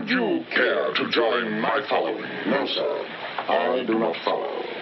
Would you care to join my following? No, sir. I do not follow.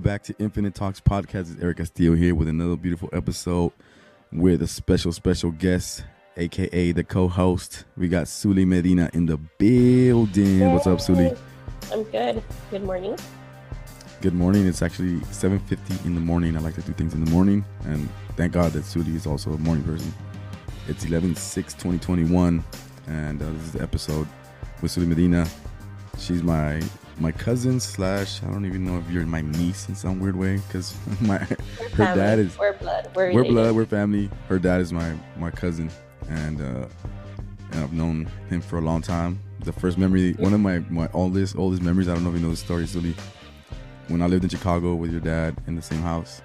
Welcome back to Infinite Talks Podcast. It's Eric Castillo here with another beautiful episode with a special, special guest, aka the co-host. We got Zulie Medina in the building. What's up, Zulie? I'm good. Good morning. Good morning. It's actually 7:50 in the morning. I like to do things in the morning, and thank God that Zulie is also a morning person. It's 11-6-2021, and uh, this is the episode with Zulie Medina. She's my my cousin slash I don't even know if you're my niece in some weird way because my her Family. dad is We're blood. We're, we're blood, we're family. Her dad is my my cousin, and uh, and I've known him for a long time. The first memory, one of my my oldest oldest memories. I don't know if you know the story, Zulie. When I lived in Chicago with your dad in the same house,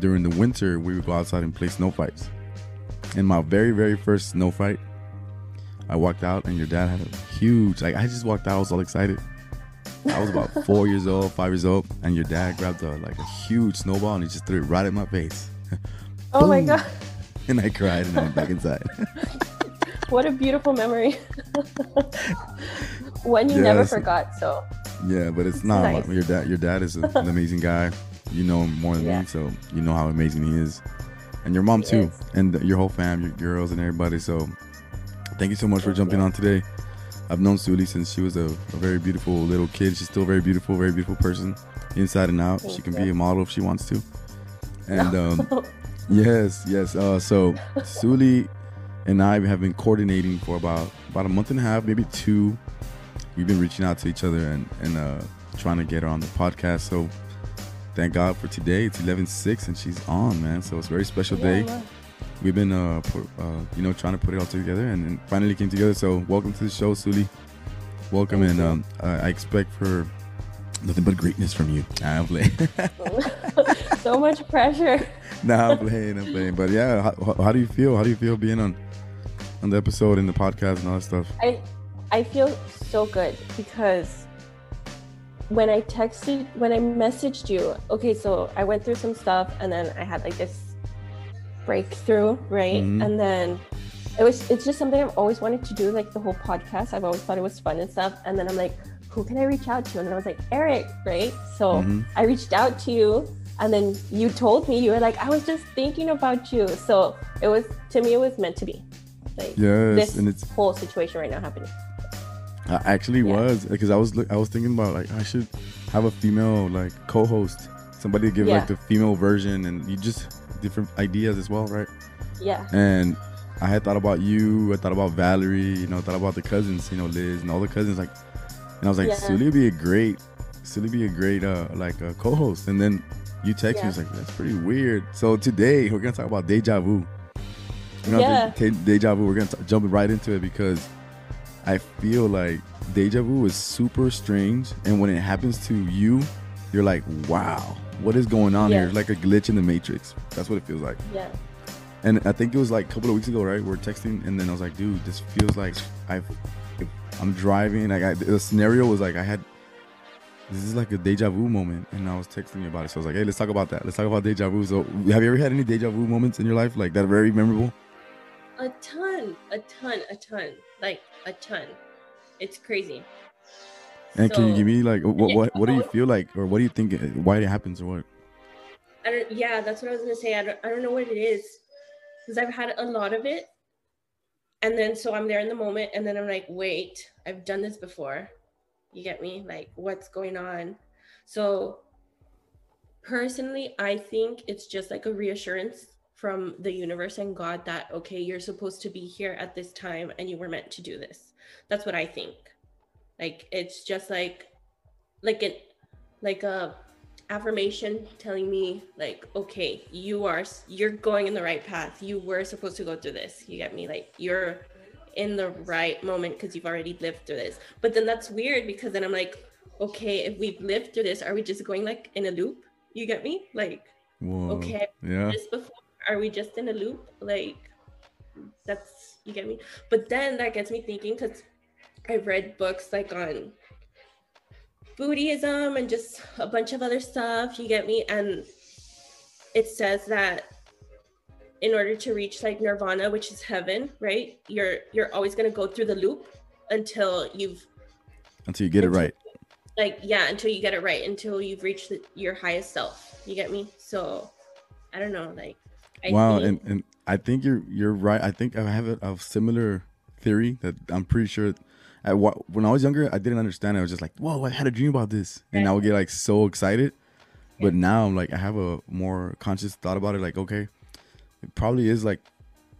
during the winter we would go outside and play snow fights. In my very very first snow fight, I walked out and your dad had a huge like I just walked out. I was all excited. I was about four years old, five years old, and your dad grabbed a like a huge snowball and he just threw it right at my face. Oh my god! and I cried and I went back inside. What a beautiful memory. One you never forgot. So yeah, but it's not Nice. your dad. Your dad is an amazing guy. You know him more than Yeah. me, so you know how amazing he is, and your mom He too, is. and your whole fam, your girls and everybody. So thank you so much for jumping on today. I've known Zulie since she was a, a very beautiful little kid. She's still a very beautiful, very beautiful person, inside and out. she can be a model if she wants to. And um, Yes, yes. Uh, so Zulie and I have been coordinating for about about a month and a half, maybe two. We've been reaching out to each other and and uh, trying to get her on the podcast. So thank God for today. It's eleven six and she's on, man. So it's a very special Yeah, day. We've been uh, pu- uh, you know trying to put it all together and, and finally came together. So welcome to the show, Zulie. Welcome, Thank and um, I, I expect for nothing but greatness from you. Nah, I'm playing. so much pressure. nah, I'm playing, I'm playing. But yeah, how, how do you feel? How do you feel being on on the episode and the podcast and all that stuff? I I feel so good because when I texted when I messaged you, okay, so I went through some stuff and then I had like this breakthrough, right? Mhm. And then it was it's just something I've always wanted to do, like the whole podcast. I've always thought it was fun and stuff. And then I'm like, who can I reach out to? And then I was like, Eric, right? So Mhm. I reached out to you and then you told me you were like, I was just thinking about you. So it was to me it was meant to be. Like Yes, this and it's whole situation right now happening. I actually Yeah. was because I was I was thinking about like I should have a female like co-host, somebody to give Yeah. like the female version, and you just different ideas as well, right? Yeah. And I had thought about you. I thought about Valerie. You know, thought about the cousins. You know, Liz and all the cousins. Like, and I was like, Yeah. Zulie would be a great, Zulie be a great uh like uh, co-host. And then you text me, Yeah. it's like that's pretty weird. So today we're gonna talk about deja vu. You know, Yeah. de- deja vu. We're gonna t- jump right into it because I feel like deja vu is super strange, and when it happens to you, you're like, wow, what is going on here? It's like a glitch in the matrix. That's what it feels like. Yeah. And I think it was like a couple of weeks ago, right? We're texting, and then I was like, dude, this feels like I, I'm driving. Like I, the scenario was like I had, this is like a deja vu moment, and I was texting you about it. So I was like, hey, let's talk about that. Let's talk about deja vu. So have you ever had any deja vu moments in your life like that? are Very memorable. A ton, a ton, a ton, like a ton. It's crazy. And can you give me like what what what do you feel like, or what do you think? uh, Why it happens, or what? I don't. Yeah, that's what I was gonna say. I don't. I don't know what it is, because I've had a lot of it, and then so I'm there in the moment, and then I'm like, wait, I've done this before. You get me? Like, what's going on? So, personally, I think it's just like a reassurance from the universe and God that okay, you're supposed to be here at this time, and you were meant to do this. That's what I think. Like, it's just like, like it, like a affirmation telling me like okay you are you're going in the right path. You were supposed to go through this. You get me? Like you're in the right moment because you've already lived through this. But then that's weird because then i'm like okay if we've lived through this are we just going like in a loop? You get me? Like Whoa. okay Yeah. this before are we just in a loop? Like that's you get me? But then that gets me thinking because i've read books like on buddhism and just a bunch of other stuff you get me and it says that in order to reach like nirvana which is heaven right you're you're always going to go through the loop until you've Until you get it right. like yeah until you get it right until you've reached the, your highest self you get me so i don't know like I wow, think- and, and I think you're you're right. I think I have a, a similar theory that I'm pretty sure. At what, when I was younger, I didn't understand. it. I was just like, "Whoa, I had a dream about this," and I would get like so excited. But now I'm like, I have a more conscious thought about it. Like, okay, it probably is like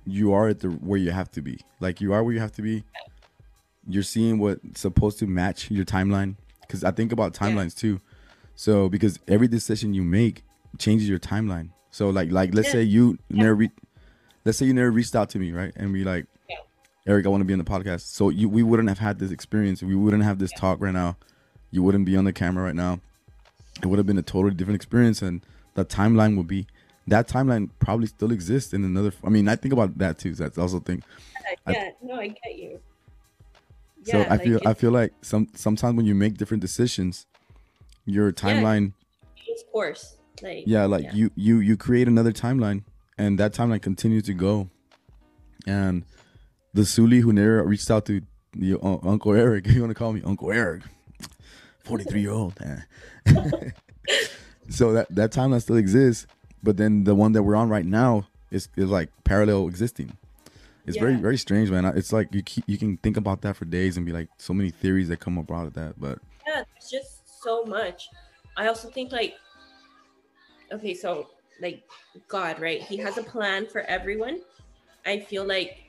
you are at the where you have to be. Like you are where you have to be. You're seeing what's supposed to match your timeline. Because I think about timelines too. So because every decision you make changes your timeline. So like like let's say you never re- let's say you never reached out to me, right? And we like. Eric, I want to be on the podcast. So you we wouldn't have had this experience. We wouldn't have this talk right now. You wouldn't be on the camera right now. It would have been a totally different experience and the timeline would be that timeline probably still exists in another I mean, I think about that too. That's also think I- yeah no i get you so Yeah, I feel like, I feel like some sometimes when you make different decisions, your timeline Of course like yeah like yeah. you you you create another timeline and that timeline continues to go and the Zulie who never reached out to the uh, uncle eric. You want to call me uncle eric. 43 year old so that that timeline still exists but then the one that we're on right now is, is like parallel existing. It's very Yeah. very strange man. It's like you keep, you can think about that for days and be like so many theories that come up out of that but yeah it's just so much. I also think like okay so like god right? He has a plan for everyone. I feel like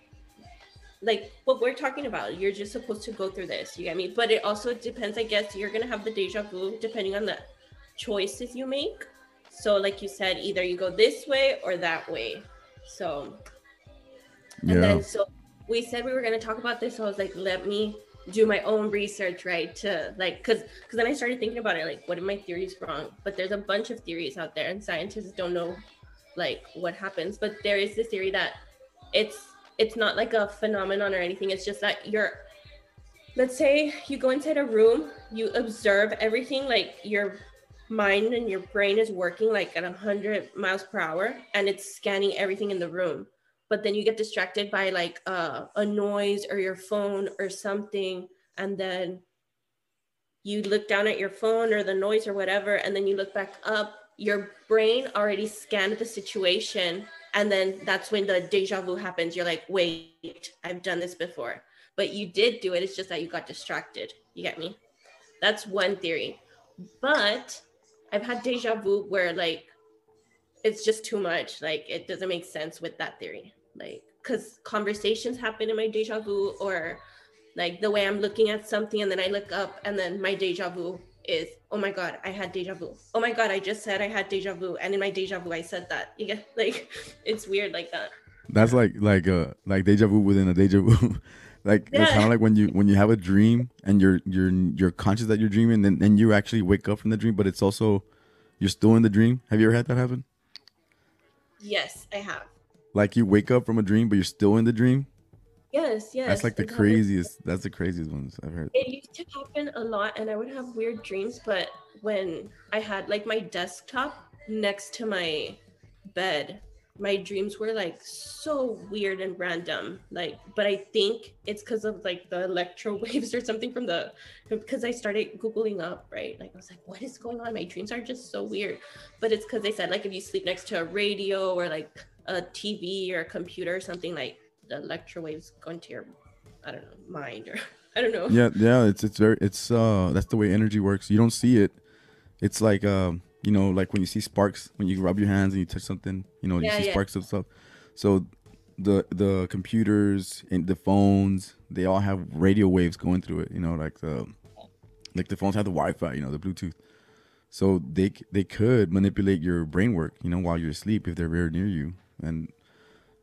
like what we're talking about you're just supposed to go through this you get me but it also depends i guess you're gonna have the deja vu depending on the choices you make so like you said either you go this way or that way so and yeah then so we said we were going to talk about this. So I was like, let me do my own research, right? To like, cause, cause then I started thinking about it, like, what if my theories wrong? But there's a bunch of theories out there, and scientists don't know, like, what happens. But there is this theory that it's it's not like a phenomenon or anything. It's just that you're, let's say you go inside a room, you observe everything, like your mind and your brain is working like at 100 miles per hour and it's scanning everything in the room but then you get distracted by like uh, a noise or your phone or something and then you look down at your phone or the noise or whatever and then you look back up your brain already scanned the situation and then that's when the deja vu happens. You're like wait i've done this before. But you did do it. It's just that you got distracted. You get me? That's one theory. But i've had deja vu where like it's just too much. Like it doesn't make sense with that theory. Like because conversations happen in my deja vu or like the way i'm looking at something and then i look up and then my deja vu is oh my god i had deja vu oh my god i just said i had deja vu and in my deja vu i said that you get like it's weird like that That's like like uh like deja vu within a deja vu. like it's kind of like when you when you have a dream and you're you're you're conscious that you're dreaming, then then you actually wake up from the dream, but it's also you're still in the dream. Have you ever had that happen? yes i have Like you wake up from a dream, but you're still in the dream. Yes yes That's like the craziest. That's the craziest ones I've heard. it used to happen a lot and i would have weird dreams but when i had like my desktop next to my bed my dreams were like so weird and random like but i think it's because of like the electro waves or something from the because i started googling up right like i was like what is going on my dreams are just so weird but it's because they said like if you sleep next to a radio or like a tv or a computer or something like the electro waves go into your i don't know mind or i don't know Yeah, yeah. It's it's very it's uh that's the way energy works. You don't see it. It's like um you know like when you see sparks when you rub your hands and you touch something. You know you see yeah. sparks of stuff. So the the computers and the phones they all have radio waves going through it. You know like the like the phones have the Wi-Fi. You know the Bluetooth. So they they could manipulate your brain work. You know while you're asleep if they're very near you and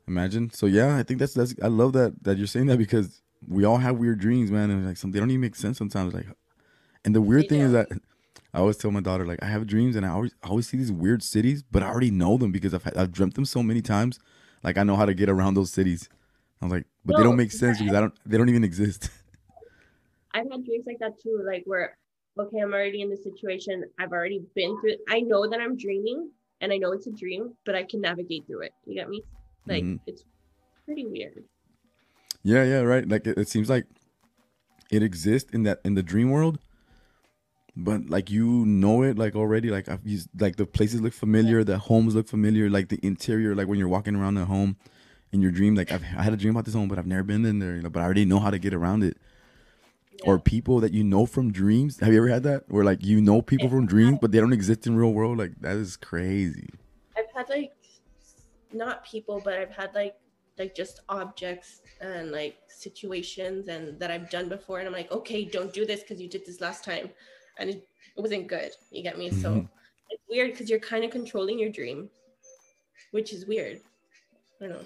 imagine. So yeah, I think that's that's I love that that you're saying that because we all have weird dreams, man, and like some they don't even make sense sometimes. Like, and the weird They thing is that I always tell my daughter like I have dreams and I always I always see these weird cities, but I already know them because I've had, I've dreamt them so many times. Like I know how to get around those cities. I was like, but they don't make sense because I don't they don't even exist. I've had dreams like that too, like where, okay, I'm already in this situation. I've already been through I know that I'm dreaming and I know it's a dream, but I can navigate through it. You get me? Like Mhm. it's pretty weird. Yeah, yeah, right. Like it, it seems like it exists in that in the dream world, but like you know it like already. Like I've used like the places look familiar, the homes look familiar, like the interior, like when you're walking around the home in your dream. Like I've I had a dream about this home, but I've never been in there. You know, but I already know how to get around it. Or people that you know from dreams. Have you ever had that? Where like you know people from dreams, but they don't exist in real world. Like that is crazy. I've had like not people, but I've had like like just objects and like situations and that I've done before and I'm like, okay, don't do this because you did this last time and it, it wasn't good. You get me? So Mhm. it's weird because you're kind of controlling your dream, which is weird. I don't know.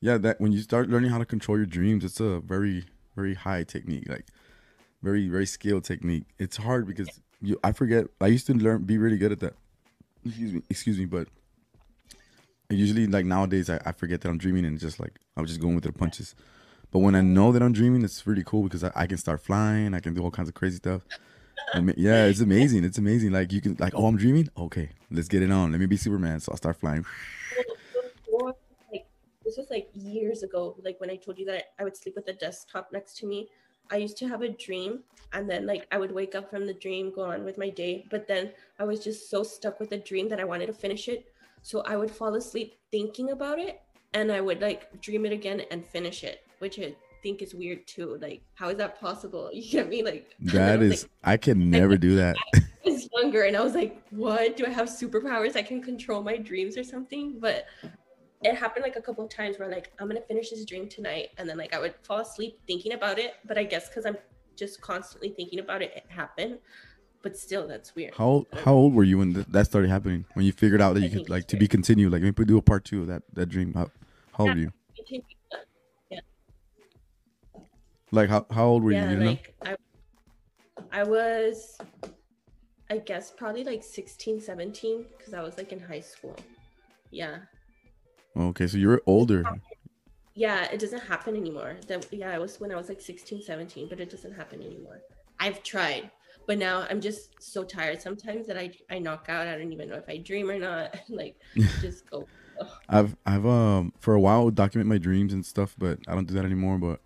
Yeah, that when you start learning how to control your dreams, it's a very, very high technique, like very, very skilled technique. It's hard because you I forget I used to learn be really good at that. Excuse me, excuse me, but usually like nowadays I, I forget that I'm dreaming and just like I'm just going with the punches. But when I know that I'm dreaming, it's really cool because I, I can start flying, I can do all kinds of crazy stuff. Mean, yeah, it's amazing. It's amazing. Like you can like, oh, I'm dreaming. Okay, let's get it on. Let me be Superman. So I'll start flying. like this was like years ago like when i told you that i would sleep with a desktop next to me i used to have a dream and then like i would wake up from the dream go on with my day but then i was just so stuck with the dream that i wanted to finish it so i would fall asleep thinking about it and i would like dream it again and finish it which i think is weird too like how is that possible you get me like That I is, like, I can never do that. I was younger and I was like, what? Do I have superpowers? I can control my dreams or something? But it happened like a couple of times where like I'm gonna finish this dream tonight and then like I would fall asleep thinking about it. But I guess because I'm just constantly thinking about it, it happened. But still that's weird. How how old were you when th- that started happening? When you figured out that I you could like to be continued, like maybe do a part two of that that dream. How, how old were you? Like how how old were you? yeah, You know? like I I was I guess probably like 16, 17, because I was like in high school. Yeah. Okay, so you were older. Yeah, it doesn't happen anymore. That yeah, it was when I was like 16, 17, but it doesn't happen anymore. I've tried, but now I'm just so tired sometimes that I I knock out. I don't even know if I dream or not. like just go. I've I've um for a while would document my dreams and stuff, but I don't do that anymore. But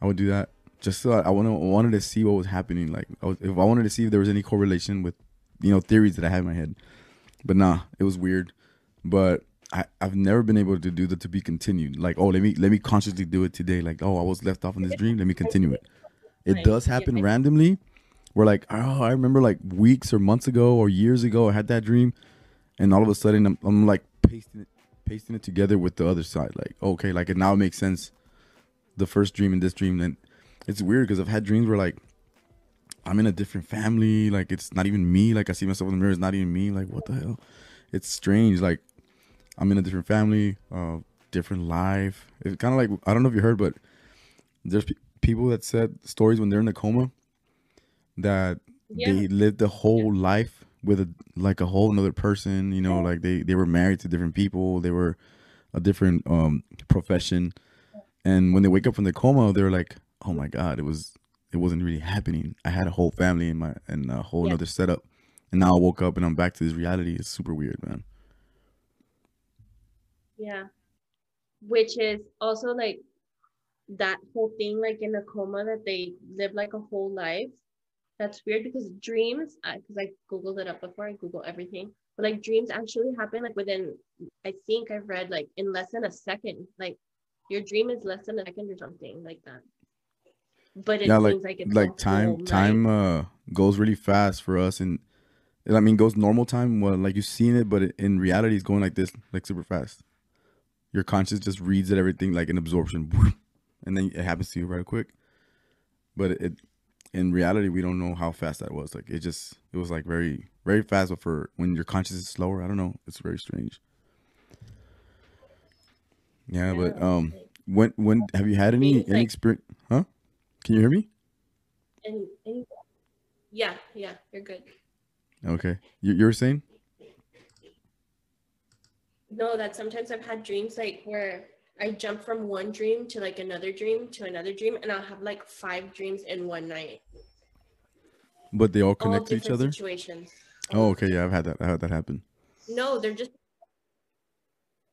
I would do that just so I wanna, wanted to see what was happening. Like I was, if I wanted to see if there was any correlation with you know theories that I had in my head. But nah, it was weird. But I I've never been able to do the to be continued. Like oh let me let me consciously do it today. Like oh I was left off in this dream. Let me continue it. It does happen randomly. Where like oh I remember like weeks or months ago or years ago I had that dream, and all of a sudden I'm, I'm like pasting it pasting it together with the other side. Like, okay, like it now makes sense. The first dream and this dream, then it's weird because I've had dreams where like I'm in a different family. Like it's not even me. Like I see myself in the mirror, it's not even me. Like what the hell? It's strange. Like I'm in a different family, uh, different life. It's kind of like I don't know if you heard, but there's pe- people that said stories when they're in a coma that Yeah. they lived a whole life with a like a whole another person you know like they they were married to different people they were a different um profession and when they wake up from the coma they're like oh my god it was it wasn't really happening i had a whole family in my and a whole Yeah. another setup and now i woke up and i'm back to this reality it's super weird man Yeah. Which is also like that whole thing, like in a coma, that they live like a whole life. That's weird because dreams, because I, I Googled it up before, I Google everything, but like dreams actually happen like within, I think I've read like in less than a second. Like your dream is less than a second or something like that. But it yeah, like seems like it's like time time uh goes really fast for us, and I mean goes normal time. Well, like you've seen it, but in reality, it's going like this, like super fast. Your conscious just reads it everything like an absorption, and then it happens to you right quick. But it, in reality, we don't know how fast that was. Like it just it was like very very fast. But for when your conscious is slower, I don't know. It's very strange. Yeah, but um, when when have you had any any experience? Huh? Can you hear me? and, and yeah, yeah, you're good. Okay. You you were saying? No, that sometimes I've had dreams like where I jump from one dream to like another dream to another dream, and I'll have like five dreams in one night. But they all all connect to each other? Situations. Oh, okay. Yeah, I've had that. I had that happen. No, they're just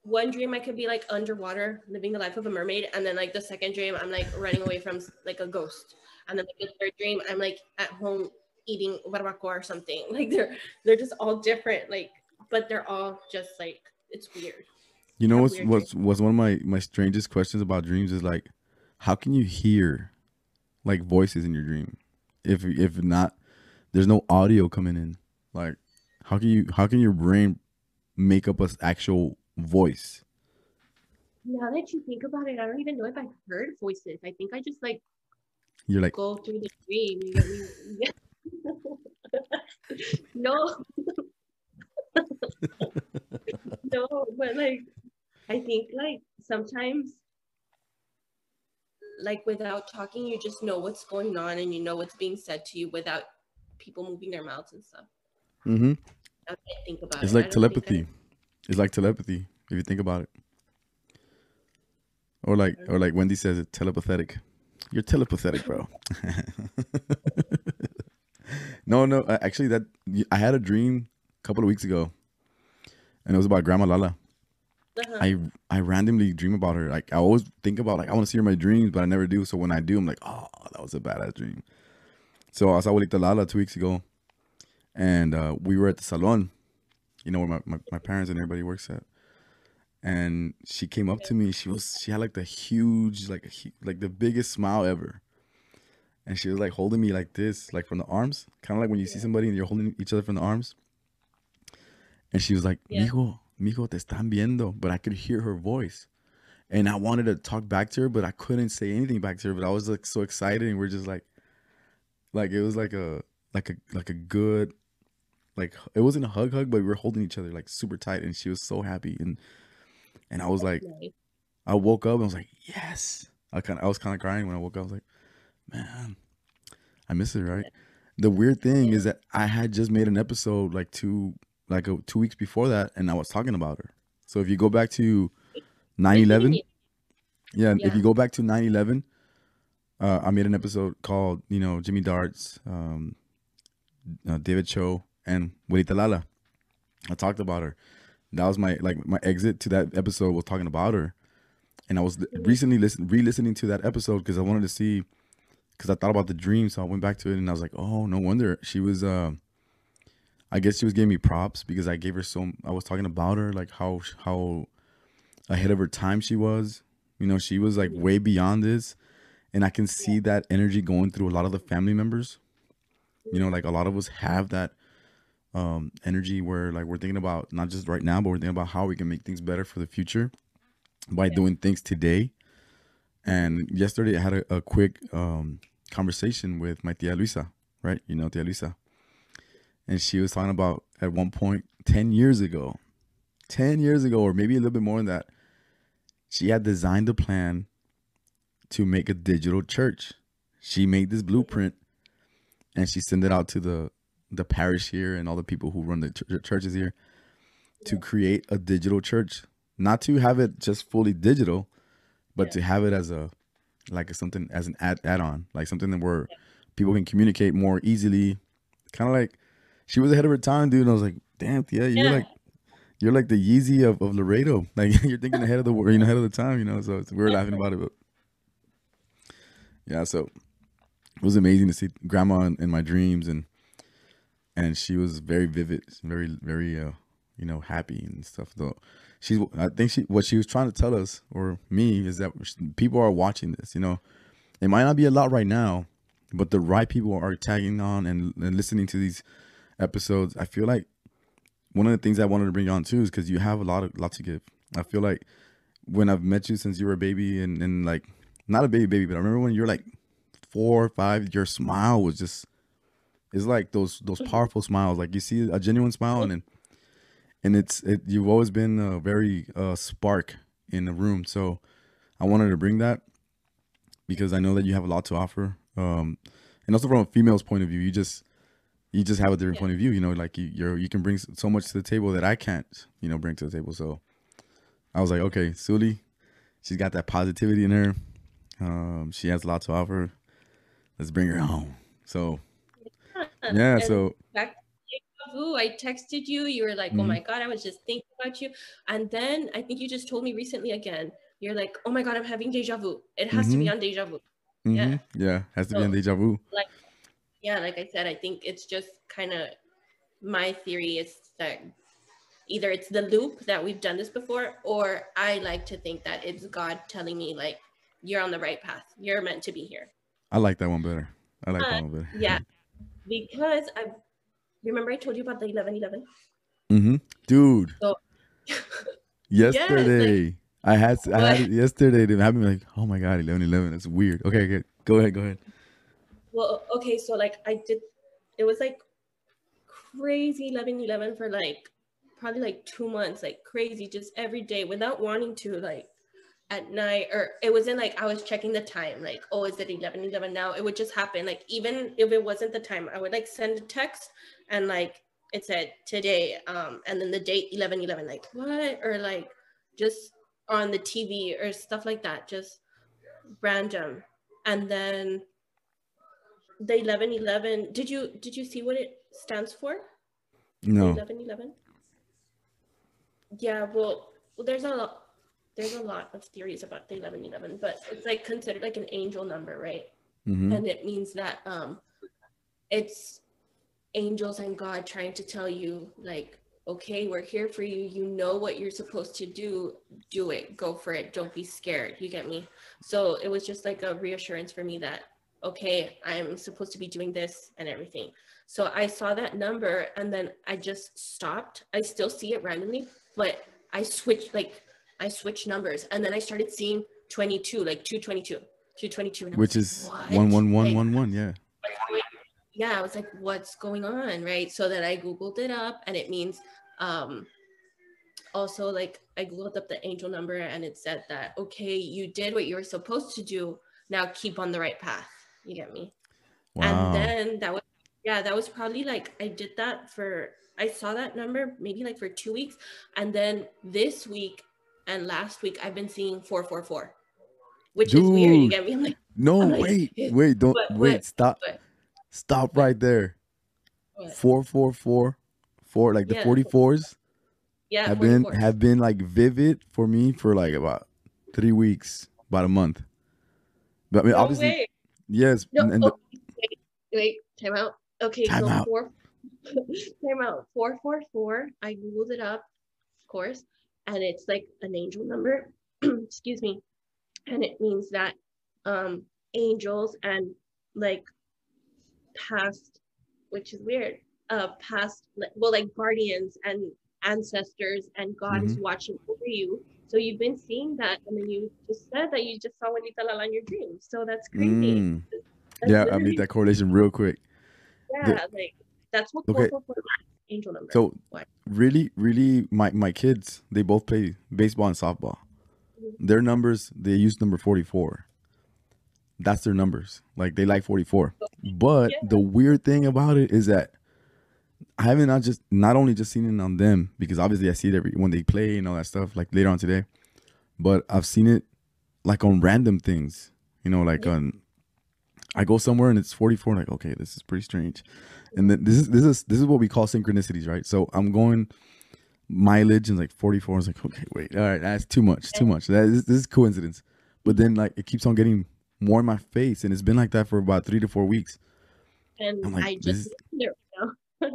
one dream. I could be like underwater, living the life of a mermaid, and then like the second dream, I'm like running away from like a ghost, and then like the third dream, I'm like at home eating barbacoa or something. Like they're they're just all different, like, but they're all just like it's weird. You know what's what's what's one of my my strangest questions about dreams is like, how can you hear like voices in your dream if if not there's no audio coming in? Like, how can you how can your brain make up a actual voice? Now that you think about it, I don't even know if I've heard voices. I think I just like You're like, go through the dream. No. no, but like I think like sometimes like without talking, you just know what's going on and you know what's being said to you without people moving their mouths and stuff. mm-hmm. I think about It's it. Like telepathy. It's like telepathy if you think about it. Or like or like Wendy says it telepathetic. You're telepathetic, bro. no, no, actually that I had a dream couple of weeks ago. And it was about Grandma Lala. Uh-huh. I I randomly dream about her. Like I always think about like I want to see her in my dreams, but I never do. So when I do, I'm like, oh, that was a badass dream. So I saw Abuelita Lala two weeks ago, and uh, we were at the salon, you know where my, my, my parents and everybody works at. And she came up to me. She was she had like the huge like like the biggest smile ever. And she was like holding me like this, like from the arms, kind of like when you see somebody and you're holding each other from the arms. And she was like, Yeah. "Mijo, mijo, te están viendo," but I could hear her voice, and I wanted to talk back to her, but I couldn't say anything back to her. But I was like so excited, and we're just like, like it was like a like a like a good, like it wasn't a hug hug, but we were holding each other like super tight, and she was so happy, and and I was like. I woke up and I was like, yes. I kind of I was kind of crying when I woke up. I was like, man, I miss it, right? The weird thing is that I had just made an episode like two like a, two weeks before that, and I was talking about her. So if you go back to 9-11, yeah, if you go back to 9-11, uh, I made an episode called you know Jimmy Darts, um, uh, David Choe, and Wilita Lala. I talked about her. That was my like my exit to that episode was talking about her, and I was recently listen re-listening to that episode because I wanted to see because I thought about the dream, so I went back to it and I was like, oh, no wonder she was. Uh, I guess she was giving me props because I gave her so. I was talking about her like how how ahead of her time she was. You know, she was like way beyond this, and I can see that energy going through a lot of the family members. You know, like a lot of us have that um energy where like we're thinking about not just right now, but we're thinking about how we can make things better for the future by doing things today. And yesterday I had a, a quick um conversation with my tia Luisa, right? You know, tia Luisa. And she was talking about at one point 10 years ago, 10 years ago, or maybe a little bit more than that, she had designed a plan to make a digital church. She made this blueprint and she sent it out to the the parish here and all the people who run the ch- churches here to create a digital church. Not to have it just fully digital, but to have it as a like a something as an add add on, like something that where people can communicate more easily. Kind of like she was ahead of her time, dude. And I was like, damn, yeah, you're Yeah. like you're like the Yeezy of, of Laredo. Like you're thinking ahead of the you know ahead of the time. You know, so we were laughing about it, but yeah. So it was amazing to see Grandma in, in my dreams, and and she was very vivid, very very uh, you know happy and stuff. Though she's, I think she what she was trying to tell us or me is that people are watching this. You know, it might not be a lot right now, but the right people are tagging on and, and listening to these episodes. I feel like one of the things I wanted to bring on too is because you have a lot of lot to give. I feel like when I've met you since you were a baby and, and like not a baby baby, but I remember when you're like four or five, your smile was just it's like those those powerful smiles. Like you see a genuine smile and then and it's it you've always been a very uh spark in the room. So I wanted to bring that because I know that you have a lot to offer. Um and also from a female's point of view, you just you just have a different yeah. point of view. You know, like you you're you can bring so much to the table that I can't, you know, bring to the table. So I was like, okay, Zulie, she's got that positivity in her. Um, she has a lot to offer. Let's bring her home. So yeah, so back I texted you. You were like, "Oh mm-hmm. my god, I was just thinking about you." And then I think you just told me recently again. You're like, "Oh my god, I'm having deja vu. It has mm-hmm. to be mm-hmm. on deja vu." Mm-hmm. Yeah, yeah, has to so, be on deja vu. Like yeah, like I said, I think it's just kind of my theory is that either it's the loop that we've done this before, or I like to think that it's God telling me like you're on the right path. You're meant to be here. I like that one better. I like uh, that one better. Yeah, because I remember I told you about the eleven eleven. Mm-hmm, dude. So, yesterday, yes, like, I had I had it yesterday. Me like, oh my god, eleven eleven. That's weird. Okay, okay, go ahead, go ahead. Well, okay, so like I did, it was like crazy 11 11 for like probably like two months, like crazy, just every day without wanting to, like at night, or it wasn't like I was checking the time, like, oh, is it 11 11 now? It would just happen. Like, even if it wasn't the time, I would like send a text and like it said today, um, and then the date 11 11, like, what? Or like just on the TV or stuff like that, just random. And then the 1111 did you did you see what it stands for? No. 1111 yeah well, well there's a lot there's a lot of theories about the 1111 but it's like considered like an angel number right? Mm-hmm. and it means that um it's angels and god trying to tell you like okay we're here for you you know what you're supposed to do do it go for it don't be scared you get me? So it was just like a reassurance for me that okay, I'm supposed to be doing this and everything. So I saw that number and then I just stopped. I still see it randomly, but I switched like I switched numbers and then I started seeing 22, like 222, 222. Which is like, one one one one one, yeah. Yeah, I was like, what's going on? Right. So then I Googled it up and it means um also like I Googled up the angel number and it said that okay, you did what you were supposed to do. Now keep on the right path. You get me? Wow. And then that was yeah, that was probably like I did that for I saw that number maybe like for two weeks. And then this week and last week I've been seeing 444. Which Dude, is weird. You get me? I'm like, no, I'm wait, like, wait, don't what, wait, what, stop. What? Stop right there. Four four four four like the yeah, 44s yeah have 44. been have been like vivid for me for like about three weeks, about a month. But I mean, no obviously, way. Yes. No, and, oh, wait, wait, time out. Okay, time so out. four time out. Four four four. I googled it up, of course, and it's like an angel number. Excuse me, and it means that um angels and like past, which is weird. Uh, past well, like guardians and ancestors and God mm-hmm. is watching over you so you've been seeing that, and then you just said that you just saw Juanita Lala in your dreams. So that's crazy. Mm. That's yeah, I made that correlation real quick. Yeah, the, like that's what okay. angel number. So really, really, my my kids they both play baseball and softball. Mm-hmm. Their numbers they use number forty four. That's their numbers. Like they like forty four. But yeah. the weird thing about it is that I haven't not just not only just seen it on them because obviously I see it every when they play and all that stuff like later on today, but I've seen it like on random things. You know, like on um, I go somewhere and it's 44 like okay, this is pretty strange. And then this is this is this is what we call synchronicities, right? So I'm going mileage and like 44. I was like, okay, wait, all right, that's too much, too much. That is, this is coincidence. But then like it keeps on getting more in my face, and it's been like that for about three to four weeks. And like, I just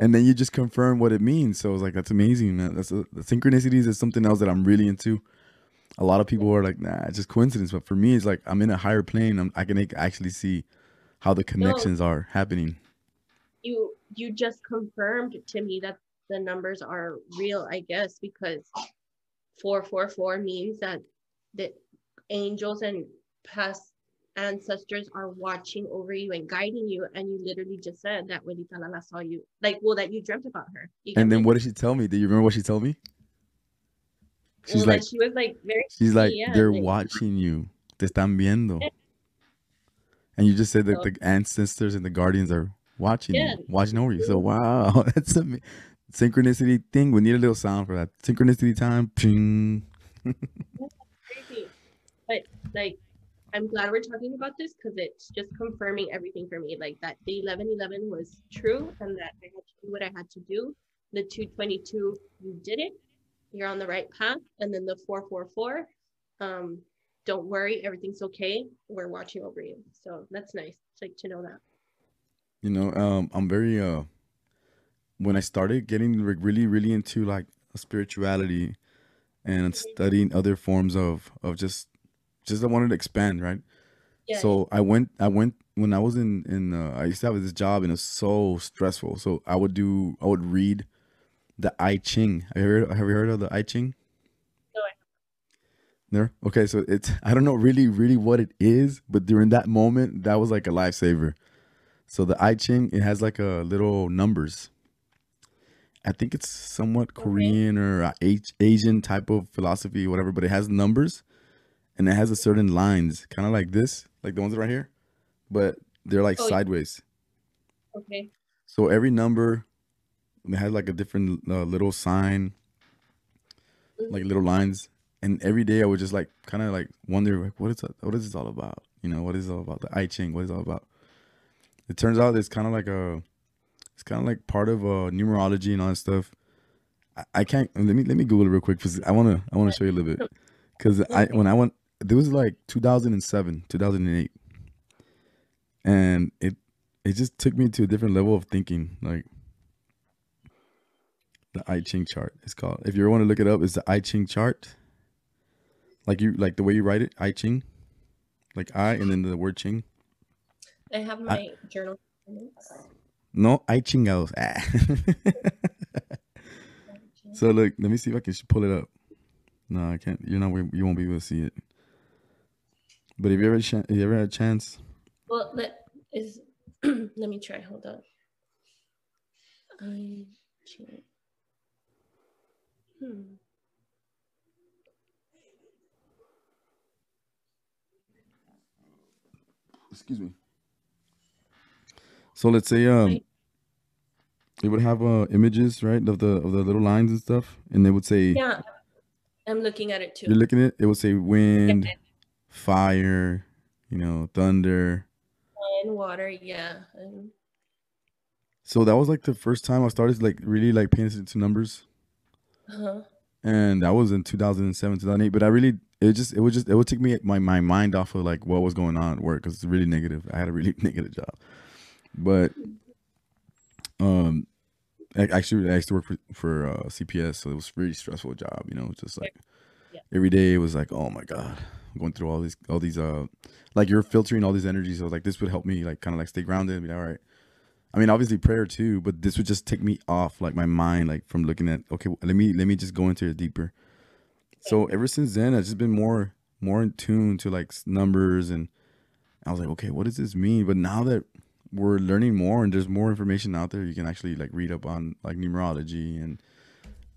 and then you just confirm what it means. So I was like, that's amazing. Man. That's a, the synchronicities is something else that I'm really into. A lot of people are like, nah, it's just coincidence. But for me, it's like I'm in a higher plane. I'm, I can actually see how the connections are happening. you you just confirmed to me that the numbers are real i guess because 444 means that the angels and past ancestors are watching over you and guiding you and you literally just said that Abuelita Lala saw you like well that you dreamt about her And then me? what did she tell me? Do you remember what she told me? She's Well, like, she was like very she's like, yeah, they're like- watching you. Te están viendo. And you just said that So- the ancestors and the guardians are watching Yeah. you, watching over you. So wow, that's a synchronicity thing. We need a little sound for that. Synchronicity time. Ping. crazy. But like, I'm glad we're talking about this because it's just confirming everything for me. Like that the 1111 was true and that I had to do what I had to do. The 222, you did it. You're on the right path. And then the 444, um, don't worry, everything's okay. We're watching over you. So that's nice. It's like to know that. You know, um, I'm very uh, when I started getting really, really into like spirituality and studying other forms of of just just I wanted to expand, right? Yeah. So I went, I went when I was in in uh, I used to have this job and it was so stressful. So I would do, I would read the I Ching. Have you heard, have you heard of the I Ching? No, I There. Okay, so it's I don't know really, really what it is, but during that moment, that was like a lifesaver. So the I Ching, it has like a little numbers. I think it's somewhat Korean or uh, Asian type of philosophy, whatever, but it has numbers and it has a certain lines, kind of like this, like the ones right here, but they're like Oh, sideways. Okay. So every number it has like a different uh, little sign, like little lines, and every day I would just like kind of like wonder like what is that, what is this all about? You know, what is it all about? The I Ching, what is it all about? It turns out it's kind of like a, it's kind of like part of uh, numerology and all that stuff. I, I can't let me let me Google it real quick because I wanna I wanna show you a little bit because I when I went there was like 2007 2008 and it it just took me to a different level of thinking like the I Ching chart it's called. If you ever want to look it up it's the I Ching chart. Like you like the way you write it I Ching. Like I and then the word Ching. I have my journal. no I Chingados ah. so look let me see if I can pull it up. No I can't you're not you won't be able to see it but if you ever ch- if you ever had a chance Well, let is let me try. Hold on. I. Hmm. excuse me. So let's say um Right. it would have uh images, right, of the of the little lines and stuff, and they would say Yeah, I'm looking at it too. you're looking at it, it would say wind, fire, you know, thunder. And water, yeah. And So that was like the first time I started like really like paying attention to numbers. uh-huh. And that was in 2007, 2008. But I really, it just, it would just, it would take me my, my mind off of like what was going on at work because it's really negative. I had a really negative job. But, um, I, actually, I used to work for, for uh, CPS, so it was a really stressful job. You know, just like Yeah. Every day it was like, oh my god, I'm going through all these, all these, uh, like you're filtering all these energies. So like this would help me like kind of like stay grounded be like, all right. I mean, obviously prayer too, but this would just take me off like my mind, like from looking at okay, let me let me just go into it deeper. So ever since then, I've just been more more in tune to like numbers, and I was like, okay, what does this mean? But now that we're learning more and there's more information out there, you can actually like read up on like numerology and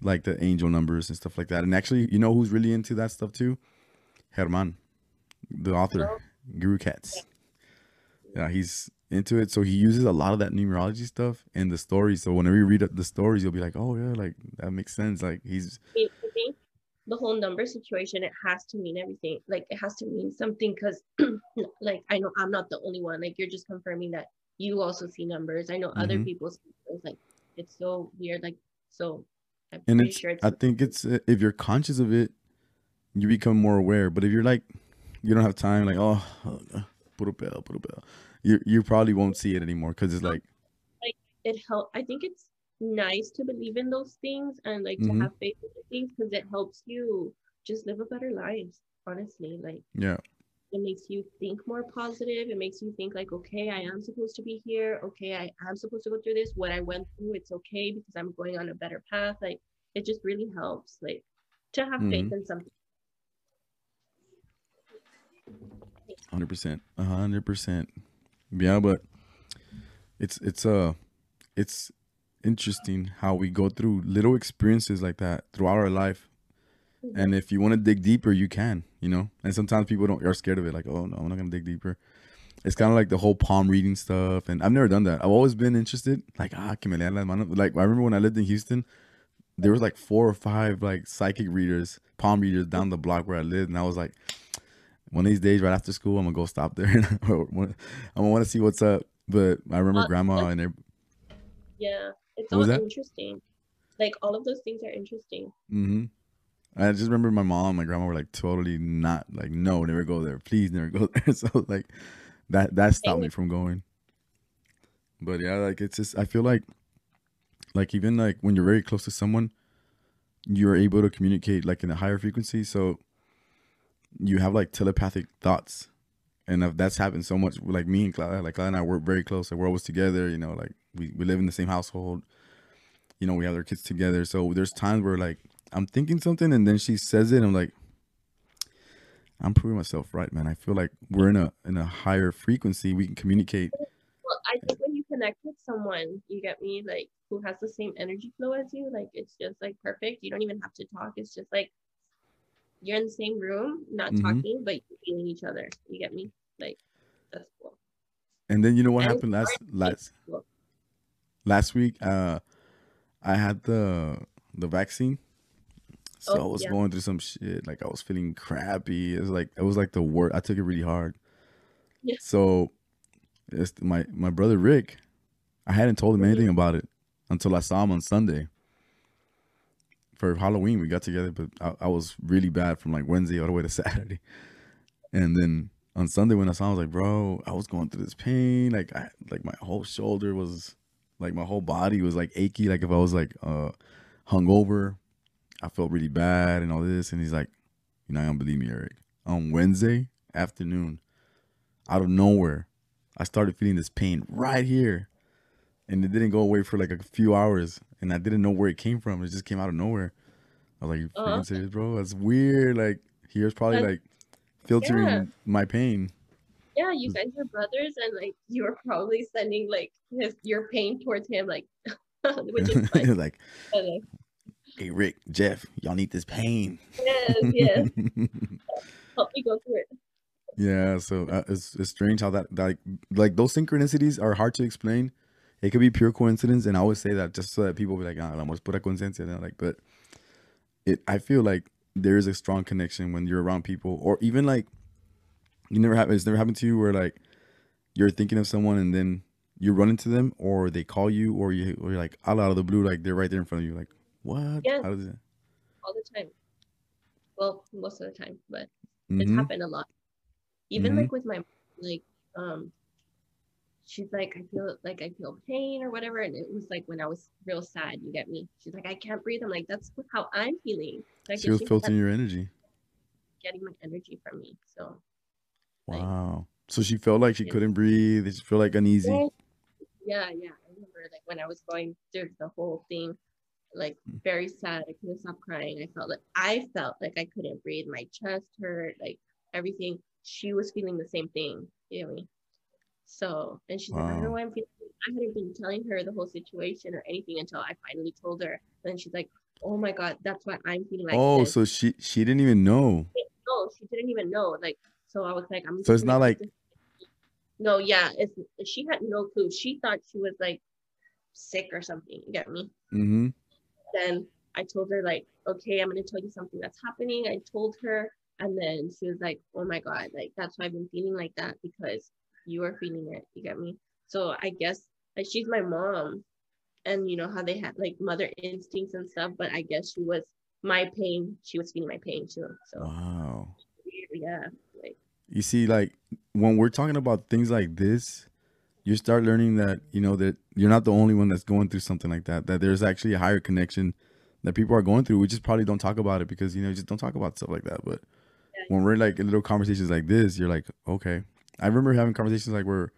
like the angel numbers and stuff like that. And actually, you know who's really into that stuff too? Herman, the author, Guru Cats. Yeah, he's into it. So he uses a lot of that numerology stuff in the stories. So whenever you read the stories, you'll be like, oh yeah, like that makes sense. Like he's I think the whole number situation, it has to mean everything. Like it has to mean something because like I know I'm not the only one. Like you're just confirming that you also see numbers. I know other Mhm. people see numbers. Like it's so weird. Like so I'm and it's sure it's i think it's uh, if you're conscious of it you become more aware but if you're like you don't have time like oh put a bell put a bell you you probably won't see it anymore because it's like like it help i think it's nice to believe in those things and like Mhm. to have faith in things because it helps you just live a better life honestly like yeah it makes you think more positive. It makes you think like okay i am supposed to be here. Okay i am supposed to go through this. What i went through it's okay because i'm going on a better path. Like it just really helps like to have faith in something 100% 100% yeah but it's it's uh it's interesting how we go through little experiences like that throughout our life and if you want to dig deeper you can you know? And sometimes people don't are scared of it like oh no i'm not gonna dig deeper. It's kind of like the whole palm reading stuff and i've never done that. I've always been interested like ah que me lean las manos. like i remember when i lived in houston there was like four or five like psychic readers palm readers down the block where i lived and i was like one of these days right after school i'm gonna go stop there. And i'm gonna want to see what's up. But i remember Uh, grandma and every, yeah it's all interesting. Like all of those things are interesting. Hmm I just remember my mom, and my grandma were like totally not like no, never go there. Please never go there. So like that that stopped me from going. But yeah, like it's just I feel like like even like when you're very close to someone, you're able to communicate like in a higher frequency. So you have like telepathic thoughts. And if that's happened so much like me and Clara, like Clara and I work very close. Like we're always together, you know, like we, we live in the same household. You know, we have our kids together. So there's times where like I'm thinking something and then she says it and I'm like I'm proving myself right, man. I feel like we're in a in a higher frequency. We can communicate. well i think when you connect with someone you get me like who has the same energy flow as you like it's just like perfect you don't even have to talk it's just like you're in the same room not Mhm. talking but you're feeling each other you get me like that's cool And then you know what And happened last last cool. last week? Uh I had the the vaccine. So Oh, I was yeah. going through some shit. Like I was feeling crappy. It was like it was like the worst. I took it really hard. Yeah. So it's my my brother Rick. I hadn't told him anything about it until I saw him on Sunday. For Halloween, we got together, but I, I was really bad from like Wednesday all the way to Saturday. And then on Sunday when I saw him, I was like, bro, I was going through this pain. Like I like my whole shoulder was like my whole body was like achy. Like if I was like uh hungover, I felt really bad and all this. And he's like, You're not gonna believe me, Eric. On Wednesday afternoon, out of nowhere, I started feeling this pain right here. And it didn't go away for like a few hours. And I didn't know where it came from. It just came out of nowhere. I was like, You freaking Uh-huh. serious, bro? That's weird. Like here's probably like filtering Yeah. my pain. Yeah you guys are brothers and like you were probably sending like his your pain towards him like which is fun like, But, like, hey Rick, Jeff, y'all need this pain. yes yes help me go through it Yeah, so uh, it's it's strange how that, that like like those synchronicities are hard to explain. It could be pure coincidence, and I always say that just so that people be like, ah, la más pura coincidencia. And I'm like, but it, I feel like there is a strong connection when you're around people, or even like you never have it's never happened to you where like you're thinking of someone and then you run into them, or they call you, or you or you're like out of the blue, like they're right there in front of you, like what? Yeah. How does it? all the time well most of the time but it's Mhm. happened a lot even Mhm. like with my like um she's like i feel like i feel pain or whatever and it was like when i was real sad you get me she's like i can't breathe i'm like that's how i'm feeling I She was she's filtering your energy. getting my energy from me so Like- Wow. So she felt like she couldn't breathe. She felt like uneasy. yeah yeah i remember like when i was going through the whole thing like Mm. very sad i couldn't stop crying i felt like i felt like i couldn't breathe my chest hurt like everything she was feeling the same thing you know me so and she's like i don't know why i'm feeling i hadn't been telling her the whole situation or anything until i finally told her then she's like oh my god that's why i'm feeling like oh, this so she she didn't even know. no she didn't even know like so i was like i'm So it's not like- no yeah it's she had no clue she thought she was like sick or something you get me Mm-hmm. then I told her like, okay, I'm gonna tell you something that's happening. I told her, and then she was like, oh my god, like that's why I've been feeling like that because you are feeling it. You get me? So I guess like she's my mom, and you know how they had like mother instincts and stuff, but I guess she was my pain. She was feeling my pain too. So Wow. yeah, You see, like when we're talking about things like this, you start learning that you know that you're not the only one that's going through something like that. That there's actually a higher connection that people are going through. We just probably don't talk about it because you know just don't talk about stuff like that. But Yeah. when we're like in little conversations like this, you're like, okay. I remember having conversations like where